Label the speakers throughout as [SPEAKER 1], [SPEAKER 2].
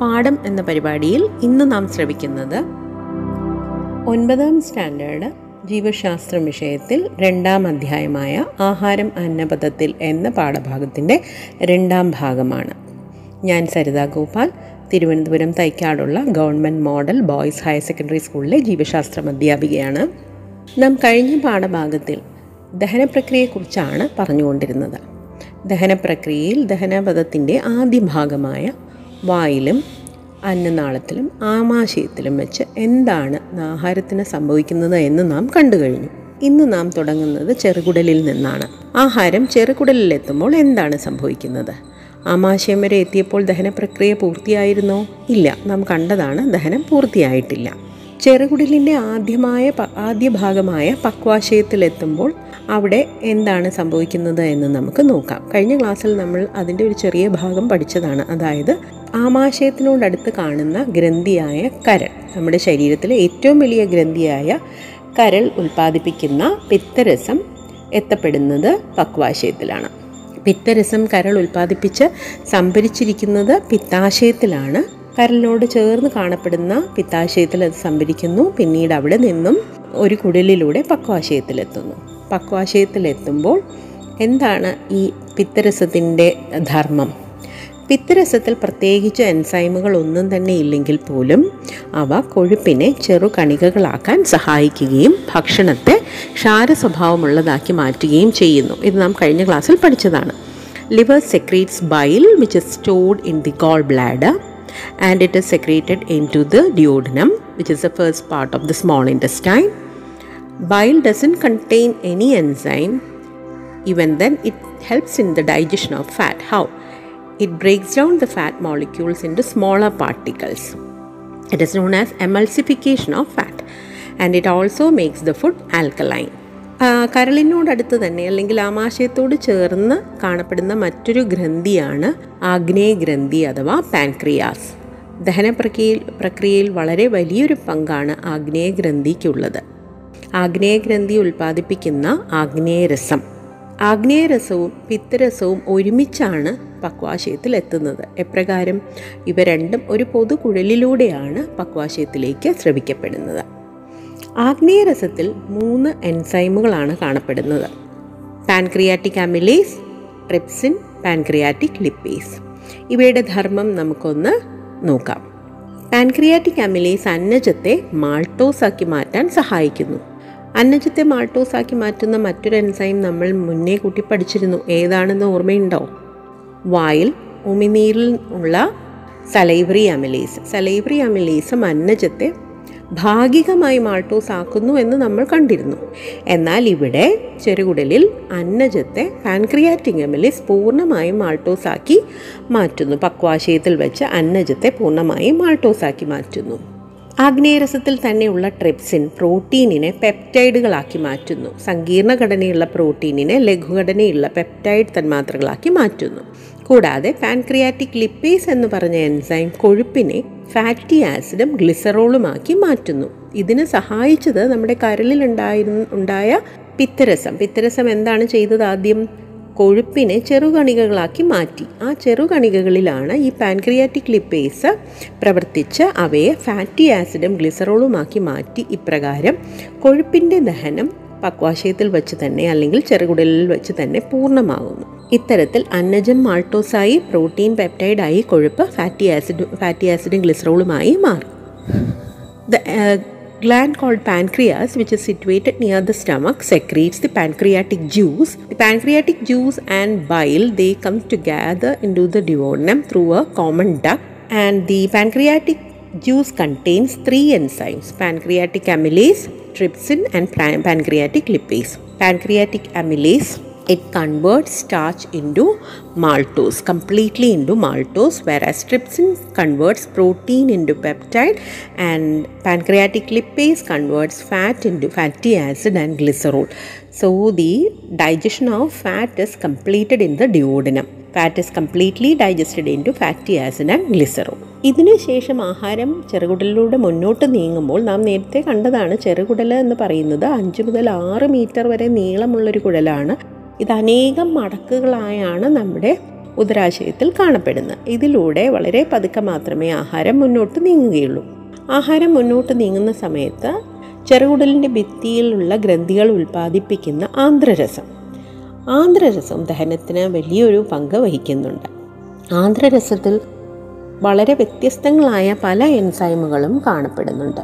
[SPEAKER 1] പാഠം എന്ന പരിപാടിയിൽ ഇന്ന് നാം ശ്രവിക്കുന്നത് ഒൻപതാം സ്റ്റാൻഡേർഡ് ജീവശാസ്ത്രം വിഷയത്തിൽ രണ്ടാം അധ്യായമായ ആഹാരം അന്നപഥത്തിൽ എന്ന പാഠഭാഗത്തിന്റെ രണ്ടാം ഭാഗമാണ്. ഞാൻ Saritha Gopal Thiruvananthapuram തൈക്കാടുള്ള government model boys higher secondary സ്കൂളിലെ ജീവശാസ്ത്രം അധ്യാപികയാണ്. നാം കഴിഞ്ഞ പാഠഭാഗത്തിൽ ദഹനപ്രക്രിയയെക്കുറിച്ചാണ് പറഞ്ഞുകൊണ്ടിരുന്നത്. ദഹനപ്രക്രിയയിൽ ദഹനപഥത്തിന്റെ ആദ്യ ഭാഗമായ വായിലും അന്നനാളത്തിലും ആമാശയത്തിലും വെച്ച് എന്താണ് ആഹാരത്തിന് സംഭവിക്കുന്നത് എന്ന് നാം കണ്ടു കഴിഞ്ഞു. ഇന്ന് നാം തുടങ്ങുന്നത് ചെറുകുടലിൽ നിന്നാണ്. ആഹാരം ചെറുകുടലിലെത്തുമ്പോൾ എന്താണ് സംഭവിക്കുന്നത്? ആമാശയം വരെ എത്തിയപ്പോൾ ദഹന പ്രക്രിയ പൂർത്തിയായിരുന്നോ? ഇല്ല നാം കണ്ടതാണ് ദഹനം പൂർത്തിയായിട്ടില്ല. ചെറുകുടലിന്റെ ആദ്യമായ ആദ്യ ഭാഗമായ പക്വാശയത്തിലെത്തുമ്പോൾ അവിടെ എന്താണ് സംഭവിക്കുന്നത് എന്ന് നമുക്ക് നോക്കാം. കഴിഞ്ഞ ക്ലാസ്സിൽ നമ്മൾ അതിന്റെ ഒരു ചെറിയ ഭാഗം പഠിച്ചതാണ്. അതായത് ആമാശയത്തിനോടടുത്ത് കാണുന്ന ഗ്രന്ഥിയായ കരൾ. നമ്മുടെ ശരീരത്തിലെ ഏറ്റവും വലിയ ഗ്രന്ഥിയായ കരൾ ഉൽപ്പാദിപ്പിക്കുന്ന പിത്തരസം എത്തപ്പെടുന്നത് പക്വാശയത്തിലാണ്. പിത്തരസം കരൾ ഉൽപ്പാദിപ്പിച്ച് സംഭരിച്ചിരിക്കുന്നത് പിത്താശയത്തിലാണ്. കരലിനോട് ചേർന്ന് കാണപ്പെടുന്ന പിത്താശയത്തിൽ അത് സംഭരിക്കുന്നു. പിന്നീട് അവിടെ നിന്നും ഒരു കുടലിലൂടെ പക്വാശയത്തിലെത്തുന്നു. പക്വാശയത്തിലെത്തുമ്പോൾ എന്താണ് ഈ പിത്തരസത്തിന്റെ ധർമ്മം? പിത്തരസത്തിൽ പ്രത്യേകിച്ച് എൻസൈമുകൾ ഒന്നും തന്നെ ഇല്ലെങ്കിൽ പോലും അവ കൊഴുപ്പിനെ ചെറു കണികകളാക്കാൻ സഹായിക്കുകയും ഭക്ഷണത്തെ ക്ഷാര സ്വഭാവമുള്ളതാക്കി മാറ്റുകയും ചെയ്യുന്നു. ഇത് നാം കഴിഞ്ഞ ക്ലാസ്സിൽ പഠിച്ചതാണ്. Liver secretes bile which is stored in the gallbladder and it is secreted into the duodenum, which is the first part of the small intestine. Bile doesn't contain any enzyme, even then, it helps in the digestion of fat. How? It breaks down the fat molecules into smaller particles. It is known as emulsification of fat, and it also makes the food alkaline. കരളിനോടടുത്ത് തന്നെ അല്ലെങ്കിൽ ആമാശയത്തോട് ചേർന്ന് കാണപ്പെടുന്ന മറ്റൊരു ഗ്രന്ഥിയാണ് ആഗ്നേയ ഗ്രന്ഥി അഥവാ pancreas. ദഹന പ്രക്രിയയിൽ പ്രക്രിയയിൽ വളരെ വലിയൊരു പങ്കാണ് ആഗ്നേയ ഗ്രന്ഥിക്കുള്ളത് ആഗ്നേയ ഗ്രന്ഥി ഉൽപ്പാദിപ്പിക്കുന്ന ആഗ്നേയരസം. ആഗ്നേയരസവും പിത്തരസവും ഒരുമിച്ചാണ് പക്വാശയത്തിൽ എത്തുന്നത്. എപ്രകാരം? ഇവ രണ്ടും ഒരു പൊതുകുഴലിലൂടെയാണ് പക്വാശയത്തിലേക്ക് സ്രവിക്കപ്പെടുന്നത്. ആഗ്നേയരസത്തിൽ മൂന്ന് എൻസൈമുകളാണ് കാണപ്പെടുന്നത്. Pancreatic amylase trypsin pancreatic lipase. ഇവയുടെ ധർമ്മം നമുക്കൊന്ന് നോക്കാം. പാൻക്രിയാറ്റിക് അമിലേസ് അന്നജത്തെ മാൾട്ടോസാക്കി മാറ്റാൻ സഹായിക്കുന്നു. അന്നജത്തെ മാൾട്ടോസാക്കി മാറ്റുന്ന മറ്റൊരു എൻസൈം നമ്മൾ മുന്നേ കൂട്ടി പഠിച്ചിരുന്നു. ഏതാണെന്ന് ഓർമ്മയുണ്ടോ? വായിൽ ഉമിനീരിൽ ഉള്ള സലൈവറി അമിലേസ് സലൈവറി അമിലേസും അന്നജത്തെ ഭാഗികമായി മാൾട്ടോസ് ആക്കുന്നു എന്ന് നമ്മൾ കണ്ടിരുന്നു. എന്നാൽ ഇവിടെ ചെറുകുടലിൽ അന്നജത്തെ പാൻക്രിയാറ്റിക് എമിലിസ് പൂർണമായും മാൾട്ടോസ് ആക്കി മാറ്റുന്നു. പക്വാശയത്തിൽ വെച്ച് അന്നജത്തെ പൂർണമായും മാൾട്ടോസ് ആക്കി മാറ്റുന്നു. ആഗ്നേയരസത്തിൽ തന്നെയുള്ള ട്രിപ്സിൻ പ്രോട്ടീനിനെ പെപ്റ്റൈഡുകളാക്കി മാറ്റുന്നു. സങ്കീർണ ഘടനയുള്ള പ്രോട്ടീനിനെ ലഘുഘടനയുള്ള പെപ്റ്റൈഡ് തന്മാത്രകളാക്കി മാറ്റുന്നു. കൂടാതെ പാൻക്രിയാറ്റിക് ലിപ്പേസ് എന്ന് പറഞ്ഞ എൻസൈം കൊഴുപ്പിനെ ഫാറ്റി ആസിഡും ഗ്ലിസറോളുമാക്കി മാറ്റുന്നു. ഇതിന് സഹായിച്ചത് നമ്മുടെ കരളിൽ ഉണ്ടായിരുന്ന ഉണ്ടായ പിത്തരസം. പിത്തരസം എന്താണ് ചെയ്തത് ആദ്യം? കൊഴുപ്പിനെ ചെറുകണികകളാക്കി മാറ്റി. ആ ചെറുകണികകളിലാണ് ഈ പാൻക്രിയാറ്റിക് ലിപ്പേസ് പ്രവർത്തിച്ച് അവയെ ഫാറ്റി ആസിഡും ഗ്ലിസറോളുമാക്കി മാറ്റി. ഇപ്രകാരം കൊഴുപ്പിന്റെ ദഹനം പക്വാശയത്തിൽ വെച്ച് തന്നെ അല്ലെങ്കിൽ ചെറുകുടലിൽ വെച്ച് തന്നെ പൂർണമാകുന്നു. ഇത്തരത്തിൽ അന്നജം മാൾട്ടോസായി പ്രോട്ടീൻ പെപ്റ്റൈഡായി കൊഴുപ്പ് ഫാറ്റി ആസിഡ് ഫാറ്റി ആസിഡും ഗ്ലിസറോളുമായി മാറും the gland called pancreas, which is situated near the stomach, secretes the pancreatic juice. The pancreatic juice and bile they come together into the duodenum through a common duct, and the pancreatic juice contains three enzymes: pancreatic amylase, trypsin, and pancreatic lipase. Pancreatic amylase it converts starch into maltose completely into maltose whereas trypsin converts protein into peptide and pancreatic lipase converts fat into fatty acid and glycerol so the digestion of fat is completed in the duodenum fat is completely digested into fatty acid and glycerol ഇതിനുശേഷം ആഹാരം ചെറുകുടലിലൂടെ മുന്നോട്ട് നീങ്ങുമ്പോൾ നാം നേരത്തെ കണ്ടതാണ് ചെറുകുടൽ എന്ന് പറയുന്നത് അഞ്ച് മുതൽ ആറ് മീറ്റർ വരെ നീളമുള്ളൊരു കുടലാണ് ഇത് അനേകം മടക്കുകളായാണ് നമ്മുടെ ഉദരാശയത്തിൽ കാണപ്പെടുന്നത്. ഇതിലൂടെ വളരെ പതുക്കെ മാത്രമേ ആഹാരം മുന്നോട്ട് നീങ്ങുകയുള്ളൂ. ആഹാരം മുന്നോട്ട് നീങ്ങുന്ന സമയത്ത് ചെറുകുടലിന്റെ ഭിത്തിയിലുള്ള ഗ്രന്ഥികൾ ഉൽപ്പാദിപ്പിക്കുന്ന ആന്ധ്രരസം ആന്ധ്രരസം ദഹനത്തിന് വലിയൊരു പങ്ക് വഹിക്കുന്നുണ്ട്. ആന്ധ്രരസത്തിൽ വളരെ വ്യത്യസ്തങ്ങളായ പല എൻസൈമുകളും കാണപ്പെടുന്നുണ്ട്.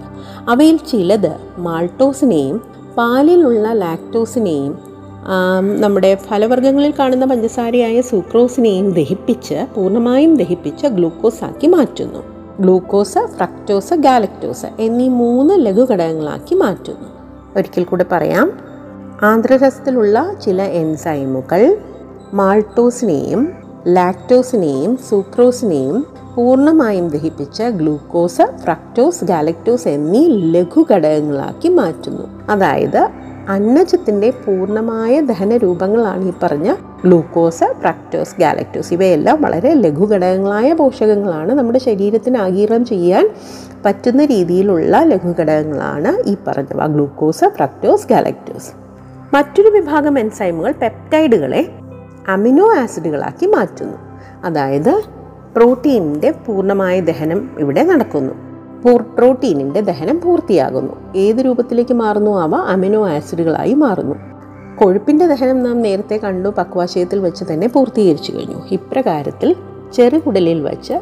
[SPEAKER 1] അവയിൽ ചിലത് മാൾട്ടോസിനെയും പാലിലുള്ള ലാക്ടോസിനെയും നമ്മുടെ ഫലവർഗങ്ങളിൽ കാണുന്ന പഞ്ചസാരയായ സൂക്രോസിനെയും ദഹിപ്പിച്ച് പൂർണമായും ദഹിപ്പിച്ച് ഗ്ലൂക്കോസാക്കി മാറ്റുന്നു. ഗ്ലൂക്കോസ് ഫ്രക്ടോസ് ഗാലക്ടോസ് എന്നീ മൂന്ന് ലഘുഘടകങ്ങളാക്കി മാറ്റുന്നു. ഒരിക്കൽ കൂടെ പറയാം. ആന്ധ്രരസത്തിലുള്ള ചില എൻസൈമുകൾ മാൾട്ടോസിനെയും ലാക്ടോസിനെയും സൂക്രോസിനെയും പൂർണമായും ദഹിപ്പിച്ച് ഗ്ലൂക്കോസ് ഫ്രക്ടോസ് ഗാലക്ടോസ് എന്നീ ലഘുഘടകങ്ങളാക്കി മാറ്റുന്നു. അതായത് അന്നജത്തിന്റെ പൂർണമായ ദഹന രൂപങ്ങളാണ് ഈ പറഞ്ഞ ഗ്ലൂക്കോസ് പ്രാക്ടോസ് ഗാലക്ടോസ്. ഇവയെല്ലാം വളരെ ലഘുഘടകങ്ങളായ പോഷകങ്ങളാണ് നമ്മുടെ ശരീരത്തിന് ആഗീരണം ചെയ്യാൻ പറ്റുന്ന രീതിയിലുള്ള ലഘുഘടകങ്ങളാണ് ഈ പറഞ്ഞവ ഗ്ലൂക്കോസ് ഫ്രക്ടോസ് ഗാലക്ടോസ്. മറ്റൊരു വിഭാഗം എൻസൈമുകൾ പെപ്റ്റൈഡുകളെ അമിനോ ആസിഡുകളാക്കി മാറ്റുന്നു. അതായത് പ്രോട്ടീനിന്റെ പൂർണമായ ദഹനം ഇവിടെ നടക്കുന്നു. പ്രോട്ടീനിന്റെ ദഹനം പൂർത്തിയാകുന്നു. ഏത് രൂപത്തിലേക്ക് മാറുന്നു അവ? അമിനോ ആസിഡുകളായി മാറുന്നു. കൊഴുപ്പിന്റെ ദഹനം നാം നേരത്തെ കണ്ടു. പക്വാശയത്തിൽ വെച്ച് തന്നെ പൂർത്തീകരിച്ചു കഴിഞ്ഞു. ഇപ്രകാരത്തിൽ ചെറുകുടലിൽ വച്ച്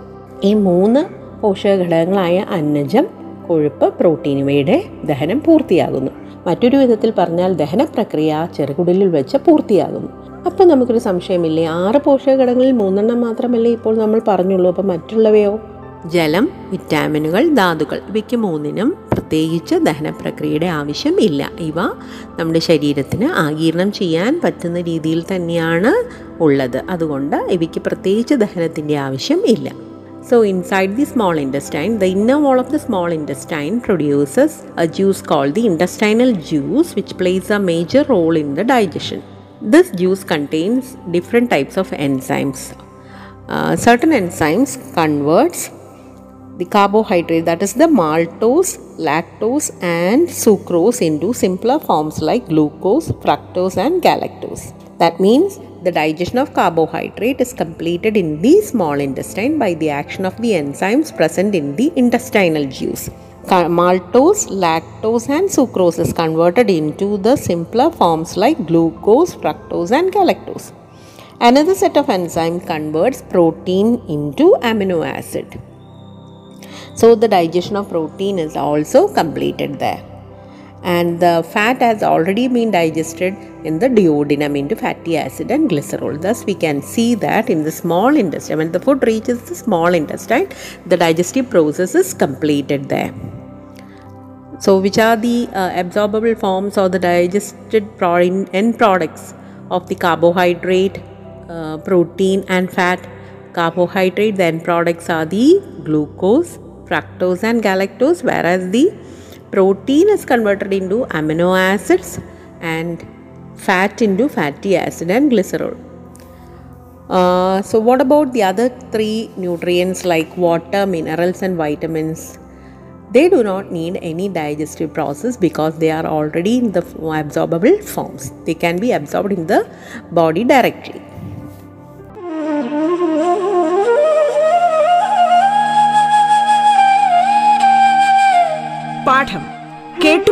[SPEAKER 1] ഈ മൂന്ന് പോഷക ഘടകങ്ങളായ അന്നജം കൊഴുപ്പ് പ്രോട്ടീൻ ഇവയുടെ ദഹനം പൂർത്തിയാകുന്നു. മറ്റൊരു വിധത്തിൽ പറഞ്ഞാൽ ദഹന പ്രക്രിയ ചെറുകുടലിൽ വെച്ച് പൂർത്തിയാകുന്നു. അപ്പോൾ നമുക്കൊരു സംശയമില്ലേ? ആറ് പോഷക ഘടകങ്ങളിൽ മൂന്നെണ്ണം മാത്രമല്ലേ ഇപ്പോൾ നമ്മൾ പറഞ്ഞുള്ളൂ. അപ്പോൾ മറ്റുള്ളവയോ? ജലം വിറ്റാമിനുകൾ ധാതുക്കൾ ഇവയ്ക്ക് മൂന്നിനും പ്രത്യേകിച്ച് ദഹന പ്രക്രിയയുടെ ആവശ്യമില്ല. ഇവ നമ്മുടെ ശരീരത്തിന് ആകീർണം ചെയ്യാൻ പറ്റുന്ന രീതിയിൽ തന്നെയാണ് ഉള്ളത്. അതുകൊണ്ട് ഇവയ്ക്ക് പ്രത്യേകിച്ച് ദഹനത്തിന്റെ ആവശ്യം ഇല്ല so inside the small intestine the inner wall of the small intestine produces a juice call the intestinal juice which plays a major role in the digestion this juice contains different types of enzymes certain enzymes converts the carbohydrate that is the maltose, lactose and sucrose into simpler forms like glucose, fructose and galactose. That means the digestion of carbohydrate is completed in the small intestine by the action of the enzymes present in the intestinal juice. Maltose, lactose, and sucrose is converted into the simpler forms like glucose, fructose, and galactose. Another set of enzyme converts protein into amino acid. So the digestion of protein is also completed there and the fat has already been digested in the duodenum into fatty acid and glycerol. Thus, we can see that in the small intestine, when the food reaches the small intestine, the digestive process is completed there. So, which are the uh, absorbable forms or the digested end products of the carbohydrate, uh, protein, and fat? Carbohydrate, the end products are the glucose, fructose, and galactose, whereas the protein is converted into amino acids and fat into fatty acid and glycerol. Uh, so, what about the other three nutrients like water, minerals, and vitamins? They do not need any digestive process because they are already in the absorbable forms. They can be absorbed in the body directly.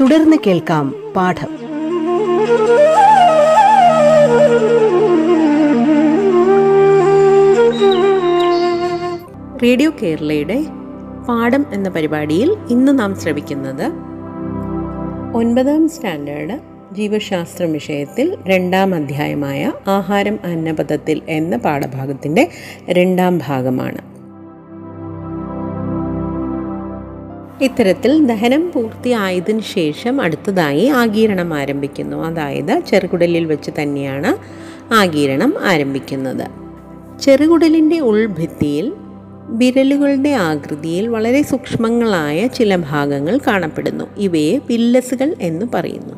[SPEAKER 2] തുടർന്ന് കേൾക്കാം പാഠം.
[SPEAKER 1] Radio കേരളയുടെ പാഠം എന്ന പരിപാടിയിൽ ഇന്ന് നാം ശ്രവിക്കുന്നത് ഒൻപതാം സ്റ്റാൻഡേർഡ് ജീവശാസ്ത്ര വിഷയത്തിൽ രണ്ടാം അധ്യായമായ ആഹാരം അന്നപഥത്തിൽ എന്ന പാഠഭാഗത്തിന്റെ രണ്ടാം ഭാഗമാണ്. ഇത്തരത്തിൽ ദഹനം പൂർത്തിയായതിന് ശേഷം അടുത്തതായി ആഗീരണം ആരംഭിക്കുന്നു. അതായത് ചെറുകുടലിൽ വെച്ച് തന്നെയാണ് ആഗീരണം ആരംഭിക്കുന്നത്. ചെറുകുടലിന്റെ ഉൾഭിത്തിയിൽ വിരലുകളുടെ ആകൃതിയിൽ വളരെ സൂക്ഷ്മങ്ങളായ ചില ഭാഗങ്ങൾ കാണപ്പെടുന്നു. ഇവയെ വില്ലസുകൾ എന്ന് പറയുന്നു.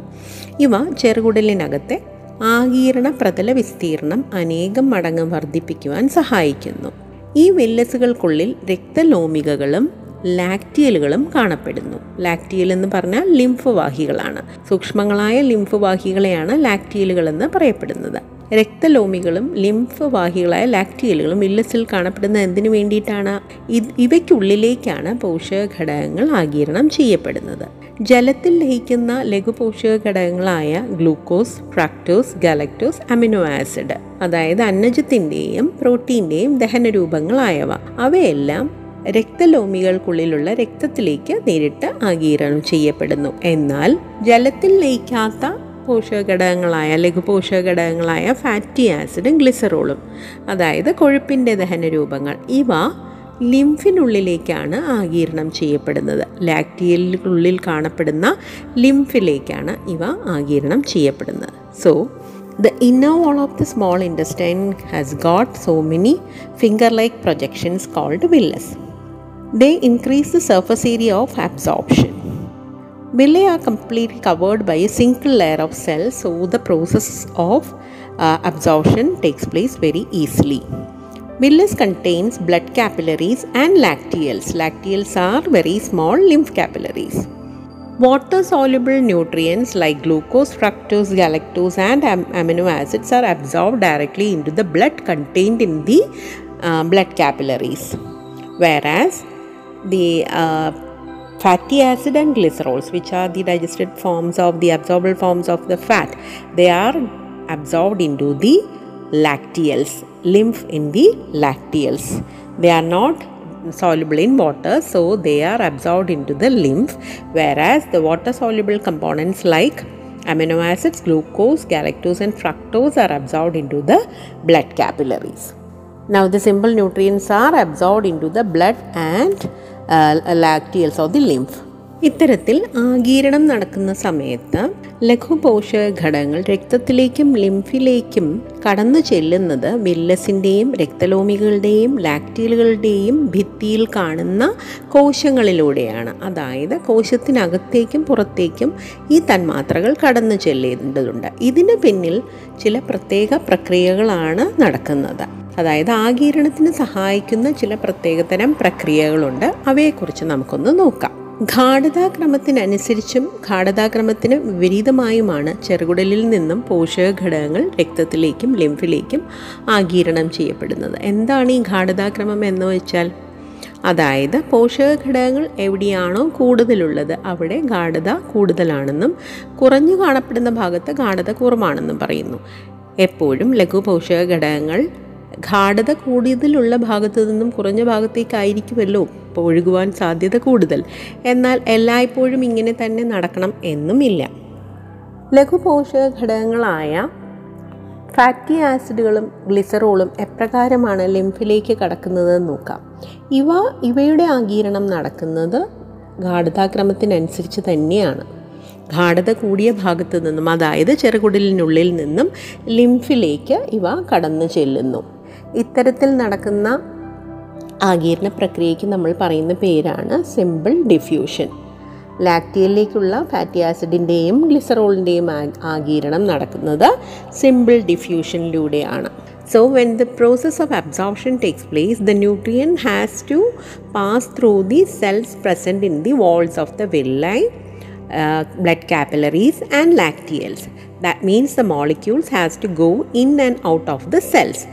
[SPEAKER 1] ഇവ ചെറുകുടലിനകത്തെ ആകീരണ പ്രതല വിസ്തീർണം അനേകം മടങ്ങ് വർദ്ധിപ്പിക്കുവാൻ സഹായിക്കുന്നു. ഈ വില്ലസുകൾക്കുള്ളിൽ രക്തലോമികകളും ലാക്റ്റിയലുകളും കാണപ്പെടുന്നു. ലാക്ടിയൽ എന്ന് പറഞ്ഞാൽ ലിംഫ് വാഹികളാണ് സൂക്ഷ്മങ്ങളായ ലിംഫ് വാഹികളെയാണ് ലാക്റ്റിയലുകൾ എന്ന് പറയപ്പെടുന്നത്. രക്തലോമികളും ലിംഫ് വാഹികളായ ലാക്റ്റിയലുകളും ഇല്ലസിൽ കാണപ്പെടുന്ന എന്തിനു വേണ്ടിയിട്ടാണ്? ഇവയ്ക്കുള്ളിലേക്കാണ് പോഷക ഘടകങ്ങൾ ആഗിരണം ചെയ്യപ്പെടുന്നത്. ജലത്തിൽ ലയിക്കുന്ന ലഘുപോഷക ഘടകങ്ങളായ glucose fructose galactose amino acid അതായത് അന്നജത്തിന്റെയും പ്രോട്ടീന്റെയും ദഹനരൂപങ്ങളായവ. അവയെല്ലാം രക്തലോമികൾക്കുള്ളിലുള്ള രക്തത്തിലേക്ക് നേരിട്ട് ആഗീരണം ചെയ്യപ്പെടുന്നു. എന്നാൽ ജലത്തിൽ ലയിക്കാത്ത പോഷകഘടകങ്ങളായ ലഘുപോഷകഘടകങ്ങളായ ഫാറ്റി ആസിഡും ഗ്ലിസറോളും അതായത് കൊഴുപ്പിന്റെ ദഹനരൂപങ്ങൾ ഇവ ലിംഫിനുള്ളിലേക്കാണ് ആഗീരണം ചെയ്യപ്പെടുന്നത്. ലാക്ടീരിയലിനുള്ളിൽ കാണപ്പെടുന്ന ലിംഫിലേക്കാണ് ഇവ ആഗീരണം ചെയ്യപ്പെടുന്നത്. So the inner wall of the small intestine has got so many finger like projections called villus. They increase the surface area of absorption. Villi are completely covered by a single layer of cells, so the process of uh, absorption takes place very easily. Villus contains blood capillaries and lacteals. Lacteals are very small lymph capillaries. Water soluble nutrients like glucose, fructose, galactose, and am- amino acids are absorbed directly into the blood contained in the uh, blood capillaries. Whereas the uh, fatty acid and glycerols, which are the digested forms of the absorbable forms of the fat, they are absorbed into the lacteals, lymph in the lacteals. They are not soluble in water so they are absorbed into the lymph whereas the water soluble components like amino acids glucose galactose and fructose are absorbed into the blood capillaries now the simple nutrients are absorbed into the blood and uh, lacteals or the lymph ഇത്തരത്തിൽ ആഗീരണം നടക്കുന്ന സമയത്ത് ലഘുപോഷക ഘടകങ്ങൾ രക്തത്തിലേക്കും ലിംഫിലേക്കും കടന്നു ചെല്ലുന്നത് വില്ലസിന്റെയും രക്തലോമികളുടെയും ലാക്ടീലുകളുടെയും ഭിത്തിയിൽ കാണുന്ന കോശങ്ങളിലൂടെയാണ്. അതായത് കോശത്തിനകത്തേക്കും പുറത്തേക്കും ഈ തന്മാത്രകൾ കടന്നു ചെല്ലേണ്ടതുണ്ട്. ഇതിന് പിന്നിൽ ചില പ്രത്യേക പ്രക്രിയകളാണ് നടക്കുന്നത്. അതായത് ആഗീരണത്തിന് സഹായിക്കുന്ന ചില പ്രത്യേകതരം പ്രക്രിയകളുണ്ട്. അവയെക്കുറിച്ച് നമുക്കൊന്ന് നോക്കാം. ഘാടതാക്രമത്തിനനുസരിച്ചും ഘാടതാക്രമത്തിന് വിപരീതമായുമാണ് ചെറുകുടലിൽ നിന്നും പോഷക ഘടകങ്ങൾ രക്തത്തിലേക്കും ലിംഫിലേക്കും ആഗീരണം ചെയ്യപ്പെടുന്നത്. എന്താണ് ഈ ഘാടതാക്രമം എന്ന് വെച്ചാൽ? അതായത് പോഷക ഘടകങ്ങൾ എവിടെയാണോ കൂടുതലുള്ളത് അവിടെ ഗാഠത കൂടുതലാണെന്നും കുറഞ്ഞു കാണപ്പെടുന്ന ഭാഗത്ത് ഗാഠത കുറവാണെന്നും പറയുന്നു. എപ്പോഴും ലഘു പോഷക ഘടകങ്ങൾ ഗാഠത കൂടിയതിലുള്ള ഭാഗത്തു നിന്നും കുറഞ്ഞ ഭാഗത്തേക്കായിരിക്കുമല്ലോ ഒഴുകുവാൻ സാധ്യത കൂടുതൽ. എന്നാൽ എല്ലായ്പ്പോഴും ഇങ്ങനെ തന്നെ നടക്കണം എന്നുമില്ല. ലഘുപോഷക ഘടകങ്ങളായ ഫാറ്റി ആസിഡുകളും ഗ്ലിസറോളും എപ്രകാരമാണ് ലിംഫിലേക്ക് കടക്കുന്നതെന്ന് നോക്കാം. ഇവ ഇവയുടെ ആഗീരണം നടക്കുന്നത് ഗാഠതാക്രമത്തിനനുസരിച്ച് തന്നെയാണ്. ഗാഠത കൂടിയ ഭാഗത്തു നിന്നും അതായത് ചെറുകുടലിനുള്ളിൽ നിന്നും ലിംഫിലേക്ക് ഇവ കടന്നു ചെല്ലുന്നു. ഇത്തരത്തിൽ നടക്കുന്ന ആഗീരണ പ്രക്രിയയ്ക്ക് നമ്മൾ പറയുന്ന പേരാണ് സിമ്പിൾ ഡിഫ്യൂഷൻ. ലാക്ടിയയിലേക്കുള്ള ഫാറ്റി ആസിഡിന്റെയും ഗ്ലിസറോളിന്റെയും ആഗീരണം നടക്കുന്നത് simple ഡിഫ്യൂഷനിലൂടെയാണ്. So when the process of absorption takes place the nutrient has to pass through the cells present in the walls of the villi blood capillaries and lacteals that means the molecules has to go in and out of the cells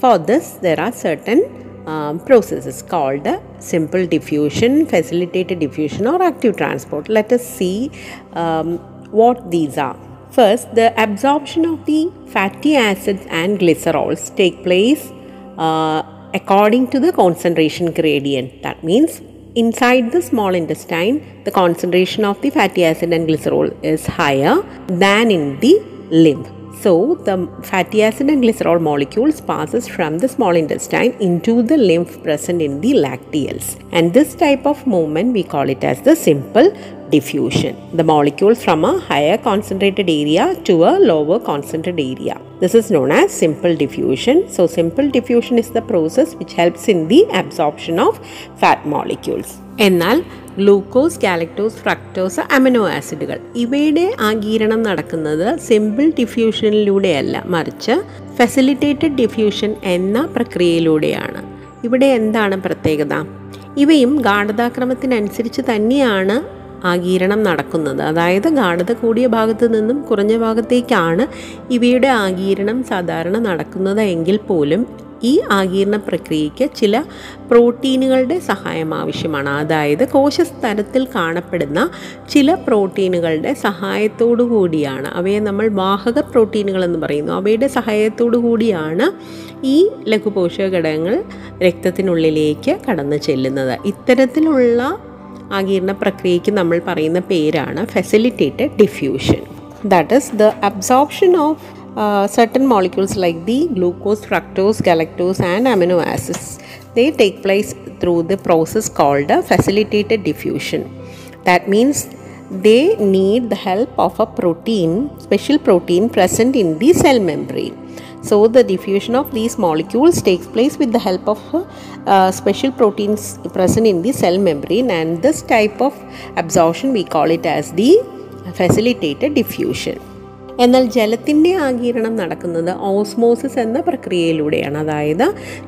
[SPEAKER 1] For this, there are certain um, processes called simple diffusion, facilitated diffusion, or active transport. Let us see um, what these are. First, the absorption of the fatty acids and glycerols take place uh, according to the concentration gradient. That means inside the small intestine, the concentration of the fatty acid and glycerol is higher than in the lymph. So the fatty acid and glycerol molecules passes from the small intestine into the lymph present in the lacteals. And this type of movement we call it as the simple diffusion. The molecules from a higher concentrated area to a lower concentrated area. This is known as simple diffusion. So simple diffusion is the process which helps in the absorption of fat molecules. എന്നാൽ glucose galactose fructose amino ആസിഡുകൾ. ഇവയുടെ ആഗീരണം നടക്കുന്നത് simple ഡിഫ്യൂഷനിലൂടെയല്ല മറിച്ച് facilitated diffusion എന്ന പ്രക്രിയയിലൂടെയാണ്. ഇവിടെ എന്താണ് പ്രത്യേകത? ഇവയും ഗാഠതാക്രമത്തിനനുസരിച്ച് തന്നെയാണ് ആഗീരണം നടക്കുന്നത്. അതായത് ഗാഠത കൂടിയ ഭാഗത്തു നിന്നും കുറഞ്ഞ ഭാഗത്തേക്കാണ് ഇവയുടെ ആഗീരണം സാധാരണ നടക്കുന്നത് എങ്കിൽ പോലും ഈ ആകീർണ പ്രക്രിയയ്ക്ക് ചില പ്രോട്ടീനുകളുടെ സഹായം ആവശ്യമാണ്. അതായത് കോശസ്തരത്തിൽ കാണപ്പെടുന്ന ചില പ്രോട്ടീനുകളുടെ സഹായത്തോടു കൂടിയാണ്. അവയെ നമ്മൾ വാഹക പ്രോട്ടീനുകൾ എന്ന് പറയുന്നു. അവയുടെ സഹായത്തോടു കൂടിയാണ് ഈ ലഘുപോഷക ഘടകങ്ങൾ രക്തത്തിനുള്ളിലേക്ക് കടന്നു ചെല്ലുന്നത്. ഇത്തരത്തിലുള്ള ആകീർണ പ്രക്രിയയ്ക്ക് നമ്മൾ പറയുന്ന പേരാണ് facilitated diffusion. That is the absorption of uh, certain molecules like the glucose, fructose, galactose, and amino acids. They take place through the process called a facilitated diffusion. That means they need the help of a protein, special protein present in the cell membrane. So, the diffusion of these molecules takes place with the help of uh, special proteins present in the cell membrane, and this type of absorption we call it as the facilitated diffusion. എന്നാൽ ജലത്തിന്റെ ആഗീരണം നടക്കുന്നത് osmosis എന്ന പ്രക്രിയയിലൂടെയാണ്. അതായത്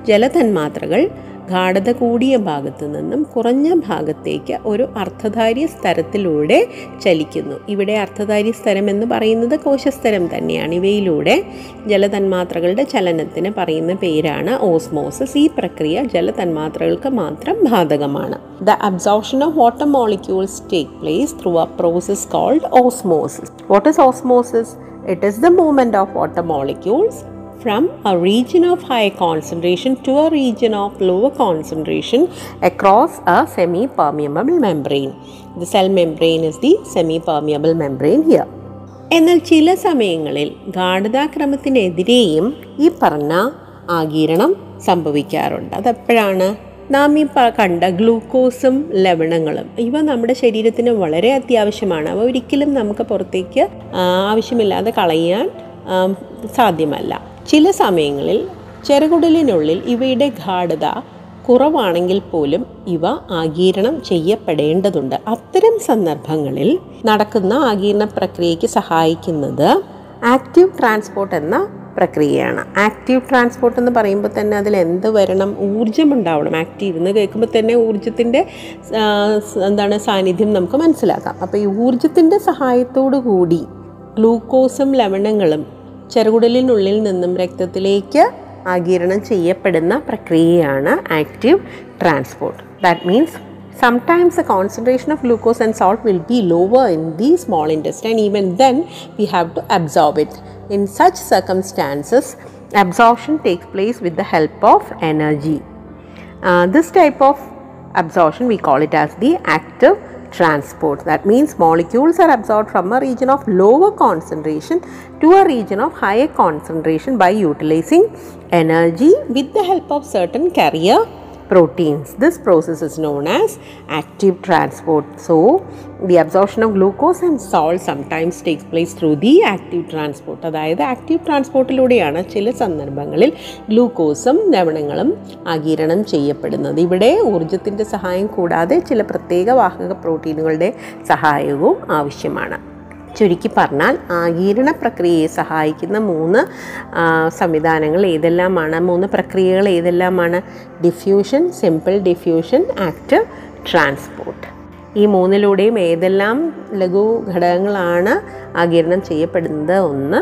[SPEAKER 1] ജലതന്മാത്രകൾ ഗാഠത കൂടിയ ഭാഗത്തു നിന്നും കുറഞ്ഞ ഭാഗത്തേക്ക് ഒരു അർത്ഥധാര്യ സ്ഥലത്തിലൂടെ ചലിക്കുന്നു. ഇവിടെ അർത്ഥധാര്യ സ്ഥലം എന്ന് പറയുന്നത് കോശസ്ഥലം തന്നെയാണ്. ഇവയിലൂടെ ജലതന്മാത്രകളുടെ ചലനത്തിന് പറയുന്ന പേരാണ് ഓസ്മോസിസ്. ഈ പ്രക്രിയ ജലതന്മാത്രകൾക്ക് മാത്രം ബാധകമാണ്. The absorption of water molecules take place through a process called osmosis. What is osmosis? It is the movement of water molecules from a region of high concentration to a region of lower concentration across a semi permeable membrane. The cell membrane is the semi permeable membrane here. എന്നാൽ ചില സമയങ്ങളിൽ ഗാഠതാക്രമത്തിനെതിരെയും ഈ പറഞ്ഞ ആകിരണം സംഭവിക്കാറുണ്ട് അതെപ്പോഴാണ് നാം ഈ കണ്ട ഗ്ലൂക്കോസും ലവണങ്ങളും ഇവ നമ്മുടെ ശരീരത്തിന് വളരെ അത്യാവശ്യമാണ് അവ ഒരിക്കലും നമുക്ക് പുറത്തേക്ക് ആവശ്യമില്ലാതെ കളയാൻ സാധ്യമല്ല ചില സമയങ്ങളിൽ ചെറുകുടലിനുള്ളിൽ ഇവയുടെ ഗാഠത കുറവാണെങ്കിൽ പോലും ഇവ ആഗീരണം ചെയ്യപ്പെടേണ്ടതുണ്ട്. അത്തരം സന്ദർഭങ്ങളിൽ നടക്കുന്ന ആഗീരണ പ്രക്രിയയ്ക്ക് സഹായിക്കുന്നത് ആക്റ്റീവ് ട്രാൻസ്പോർട്ട് എന്ന പ്രക്രിയയാണ്. ആക്റ്റീവ് ട്രാൻസ്പോർട്ട് എന്ന് പറയുമ്പോൾ തന്നെ അതിൽ എന്ത് വരണം? ഊർജം ഉണ്ടാവണം. ആക്റ്റീവ് എന്ന് കേൾക്കുമ്പോൾ തന്നെ ഊർജത്തിന്റെ എന്താണ് സാന്നിധ്യം നമുക്ക് മനസ്സിലാക്കാം. അപ്പോൾ ഈ ഊർജത്തിന്റെ സഹായത്തോടു കൂടി ഗ്ലൂക്കോസും ലവണങ്ങളും ചെറുകുടലിനുള്ളിൽ നിന്നും രക്തത്തിലേക്ക് ആഗിരണം ചെയ്യപ്പെടുന്ന പ്രക്രിയയാണ് active transport that means sometimes the concentration of glucose and salt will be lower in the small intestine even then we have to absorb it in such circumstances absorption takes place with the help of energy uh, this type of absorption we call it as the active transport. That means molecules are absorbed from a region of lower concentration to a region of higher concentration by utilizing energy with the help of certain carrier proteins. This process is known as active transport. So, the absorption of glucose and salt sometimes takes place through the active transport. അതായത് active ട്രാൻസ്പോർട്ടിലൂടെയാണ് ചില സന്ദർഭങ്ങളിൽ ഗ്ലൂക്കോസും ലവണങ്ങളും ആഗിരണം ചെയ്യപ്പെടുന്നത് ഇവിടെ ഊർജത്തിന്റെ സഹായം കൂടാതെ ചില പ്രത്യേക വാഹക പ്രോട്ടീനുകളുടെ സഹായവും ആവശ്യമാണ് ചുരുക്കി പറഞ്ഞാൽ ആഗീരണ പ്രക്രിയയെ സഹായിക്കുന്ന മൂന്ന് സംവിധാനങ്ങൾ ഏതെല്ലാമാണ്? മൂന്ന് പ്രക്രിയകൾ ഏതെല്ലാമാണ്? Diffusion simple diffusion active transport. ഈ മൂന്നിലൂടെയും ഏതെല്ലാം ലഘു ഘടകങ്ങളാണ് ആഗീരണം ചെയ്യപ്പെടുന്നത് ഒന്ന്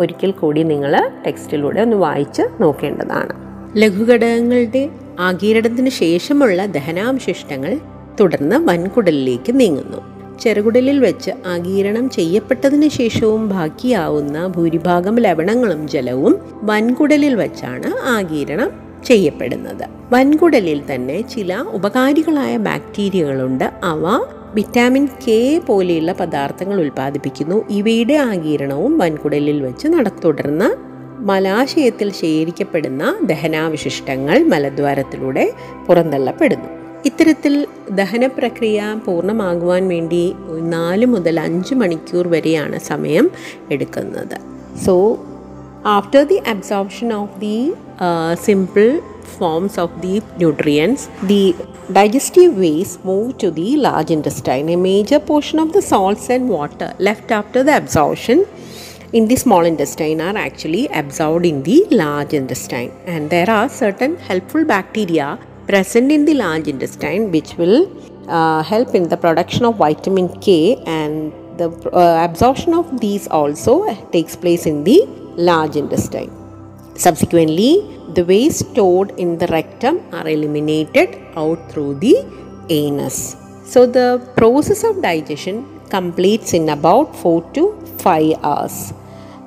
[SPEAKER 1] ഒരിക്കൽ കൂടി നിങ്ങൾ ടെക്സ്റ്റിലൂടെ ഒന്ന് വായിച്ച് നോക്കേണ്ടതാണ്. ലഘുഘടകങ്ങളുടെ ആഗീരണത്തിന് ശേഷമുള്ള ദഹനാവശിഷ്ടങ്ങൾ തുടർന്ന് വൻകുടലിലേക്ക് നീങ്ങുന്നു. ചെറുകുടലിൽ വെച്ച് ആഗീരണം ചെയ്യപ്പെട്ടതിന് ശേഷവും ബാക്കിയാവുന്ന ഭൂരിഭാഗം ലവണങ്ങളും ജലവും വൻകുടലിൽ വെച്ചാണ് ആഗീരണം ചെയ്യപ്പെടുന്നത്. വൻകുടലിൽ തന്നെ ചില ഉപകാരികളായ ബാക്ടീരിയകളുണ്ട്. അവ വിറ്റാമിൻ കെ പോലെയുള്ള പദാർത്ഥങ്ങൾ ഉൽപ്പാദിപ്പിക്കുന്നു. ഇവയുടെ ആഗീരണവും വൻകുടലിൽ വെച്ച് നടത്തുടർന്ന് മലാശയത്തിൽ ശേഖരിക്കപ്പെടുന്ന ദഹനാവശിഷ്ടങ്ങൾ മലദ്വാരത്തിലൂടെ പുറന്തള്ളപ്പെടുന്നു. ഇത്തരത്തിൽ ദഹനപ്രക്രിയ പൂർണമാകുവാൻ വേണ്ടി നാല് മുതൽ അഞ്ച് മണിക്കൂർ വരെയാണ് സമയം എടുക്കുന്നത്. So after the absorption of the simple forms of the nutrients the digestive vase move to the large intestine a major portion of the salts and water left after the absorption in the small intestine are actually absorbed in the large intestine and there are certain helpful bacteria present in the large intestine which will uh, help in the production of vitamin K and the uh, absorption of these also takes place in the large intestine. Subsequently, the waste stored in the rectum are eliminated out through the anus. So, the process of digestion completes in about 4 to 5 hours.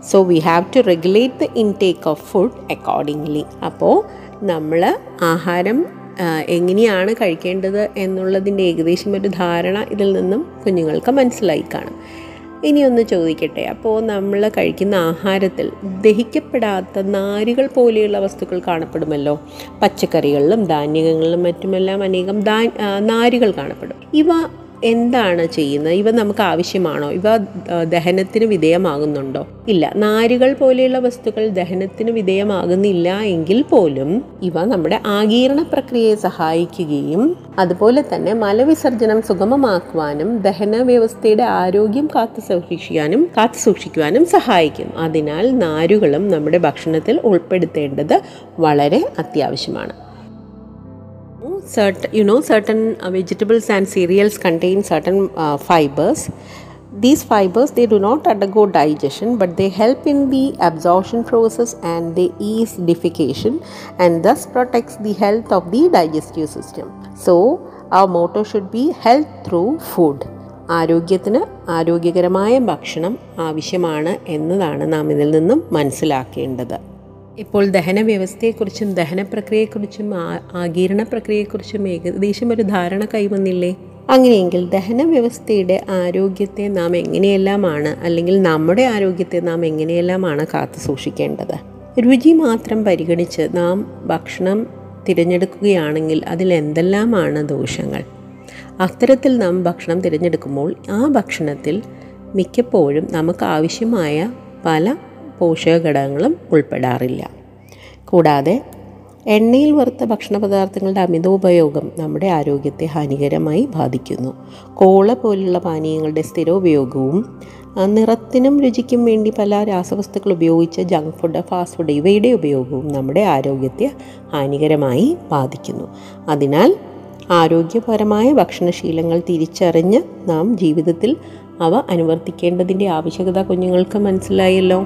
[SPEAKER 1] So, we have to regulate the intake of food accordingly. അപ്പോൾ നമ്മൾ ആഹാരം ആ, എങ്ങനെയാണ് കഴിക്കേണ്ടത് എന്നുള്ളതിന്റെ ഏകദേശം ഒരു ധാരണ ഇതിൽ നിന്നും കുഞ്ഞുങ്ങൾക്ക് മനസ്സിലായി കാണും. ഇനിയൊന്ന് ചോദിക്കട്ടെ അപ്പോൾ നമ്മൾ കഴിക്കുന്ന ആഹാരത്തിൽ ദഹിക്കപ്പെടാത്ത നാരുകൾ പോലെയുള്ള വസ്തുക്കൾ കാണപ്പെടുമല്ലോ. പച്ചക്കറികളിലും ധാന്യങ്ങളിലും മറ്റുമെല്ലാം അനേകം നാരുകൾ കാണപ്പെടും. ഇവ എന്താണ് ചെയ്യുന്നത്? ഇവ നമുക്ക് ആവശ്യമാണോ? ഇവ ദഹനത്തിന് വിധേയമാകുന്നുണ്ടോ? ഇല്ല. നാരുകൾ പോലെയുള്ള വസ്തുക്കൾ ദഹനത്തിന് വിധേയമാകുന്നില്ല എങ്കിൽ പോലും ഇവ നമ്മുടെ ആഗീരണ പ്രക്രിയയെ സഹായിക്കുകയും അതുപോലെ തന്നെ മലവിസർജനം സുഗമമാക്കുവാനും ദഹന വ്യവസ്ഥയുടെ ആരോഗ്യം കാത്തു സൂക്ഷിക്കാനും കാത്തു സൂക്ഷിക്കുവാനും സഹായിക്കും. അതിനാൽ നാരുകളും നമ്മുടെ ഭക്ഷണത്തിൽ ഉൾപ്പെടുത്തേണ്ടത് വളരെ അത്യാവശ്യമാണ്. Certain you know certain uh, vegetables and cereals contain certain uh, fibers these fibers they do not undergo digestion but they help in the absorption process and they ease defecation and thus protects the health of the digestive system so our motto should be health through food ആരോഗ്യത്തിന് ആരോഗ്യകരമായ ഭക്ഷണം ആവശ്യമാണ് എന്നതാണ് നാം ഇതിൽ നിന്നും മനസ്സിലാക്കേണ്ടത് ഇപ്പോൾ ദഹന വ്യവസ്ഥയെക്കുറിച്ചും ദഹന പ്രക്രിയയെക്കുറിച്ചും ആഗിരണ പ്രക്രിയയെക്കുറിച്ചും ഏകദേശം ഒരു ധാരണ കൈവന്നില്ലേ? അങ്ങനെയെങ്കിൽ ദഹന വ്യവസ്ഥയുടെ ആരോഗ്യത്തെ നാം എങ്ങനെയെല്ലാമാണ് അല്ലെങ്കിൽ നമ്മുടെ ആരോഗ്യത്തെ നാം എങ്ങനെയെല്ലാമാണ് കാത്തു സൂക്ഷിക്കേണ്ടത്? രുചി മാത്രം പരിഗണിച്ച് നാം ഭക്ഷണം തിരഞ്ഞെടുക്കുകയാണെങ്കിൽ അതിൽ എന്തെല്ലാമാണ് ദോഷങ്ങൾ? അത്തരത്തിൽ നാം ഭക്ഷണം തിരഞ്ഞെടുക്കുമ്പോൾ ആ ഭക്ഷണത്തിൽ മിക്കപ്പോഴും നമുക്ക് ആവശ്യമായ പല പോഷക ഘടകങ്ങളും ഉൾപ്പെടാറില്ല. കൂടാതെ എണ്ണയിൽ വറുത്ത ഭക്ഷണ പദാർത്ഥങ്ങളുടെ അമിതോപയോഗം നമ്മുടെ ആരോഗ്യത്തെ ഹാനികരമായി ബാധിക്കുന്നു. കോള പോലുള്ള പാനീയങ്ങളുടെ സ്ഥിര ഉപയോഗവും നിറത്തിനും രുചിക്കും വേണ്ടി പല രാസവസ്തുക്കൾ ഉപയോഗിച്ച ജങ്ക് ഫുഡ് ഫാസ്റ്റ് ഫുഡ് ഇവയുടെ ഉപയോഗവും നമ്മുടെ ആരോഗ്യത്തെ ഹാനികരമായി ബാധിക്കുന്നു. അതിനാൽ ആരോഗ്യപരമായ ഭക്ഷണശീലങ്ങൾ തിരിച്ചറിഞ്ഞ് നാം ജീവിതത്തിൽ അവ അനുവർത്തിക്കേണ്ടതിന്റെ ആവശ്യകത കുഞ്ഞുങ്ങൾക്ക് മനസ്സിലായല്ലോ?